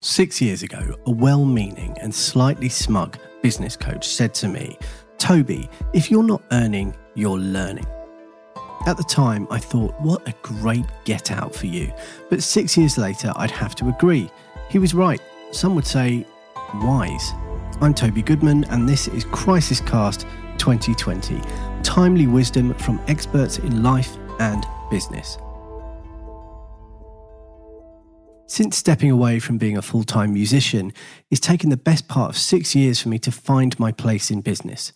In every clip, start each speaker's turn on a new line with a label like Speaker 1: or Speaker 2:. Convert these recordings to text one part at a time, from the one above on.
Speaker 1: Six years ago, a well meaning and slightly smug business coach said to me, Toby, if you're not earning, you're learning. At the time, I thought, what a great get out for you. But six years later, I'd have to agree. He was right. Some would say, wise. I'm Toby Goodman, and this is Crisis Cast 2020 timely wisdom from experts in life and business. Since stepping away from being a full time musician, it's taken the best part of six years for me to find my place in business.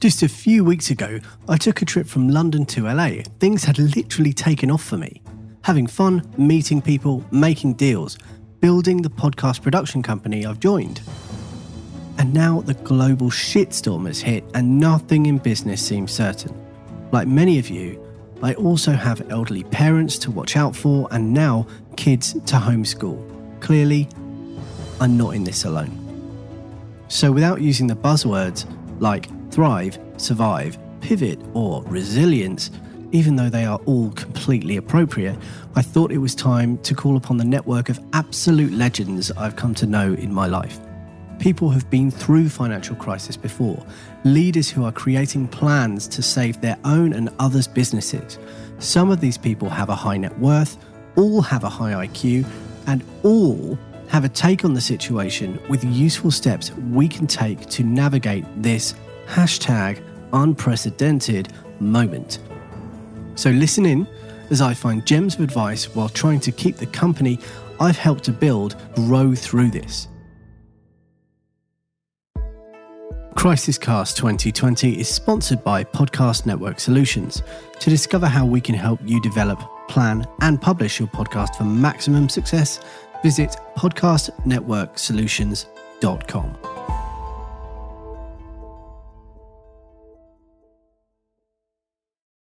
Speaker 1: Just a few weeks ago, I took a trip from London to LA. Things had literally taken off for me. Having fun, meeting people, making deals, building the podcast production company I've joined. And now the global shitstorm has hit and nothing in business seems certain. Like many of you, I also have elderly parents to watch out for and now kids to homeschool. Clearly, I'm not in this alone. So, without using the buzzwords like thrive, survive, pivot, or resilience, even though they are all completely appropriate, I thought it was time to call upon the network of absolute legends I've come to know in my life. People who've been through financial crisis before, leaders who are creating plans to save their own and others' businesses. Some of these people have a high net worth, all have a high IQ, and all have a take on the situation with useful steps we can take to navigate this hashtag unprecedented moment. So listen in as I find gems of advice while trying to keep the company I've helped to build grow through this. Crisis Cast 2020 is sponsored by Podcast Network Solutions. To discover how we can help you develop, plan, and publish your podcast for maximum success, visit podcastnetworksolutions.com.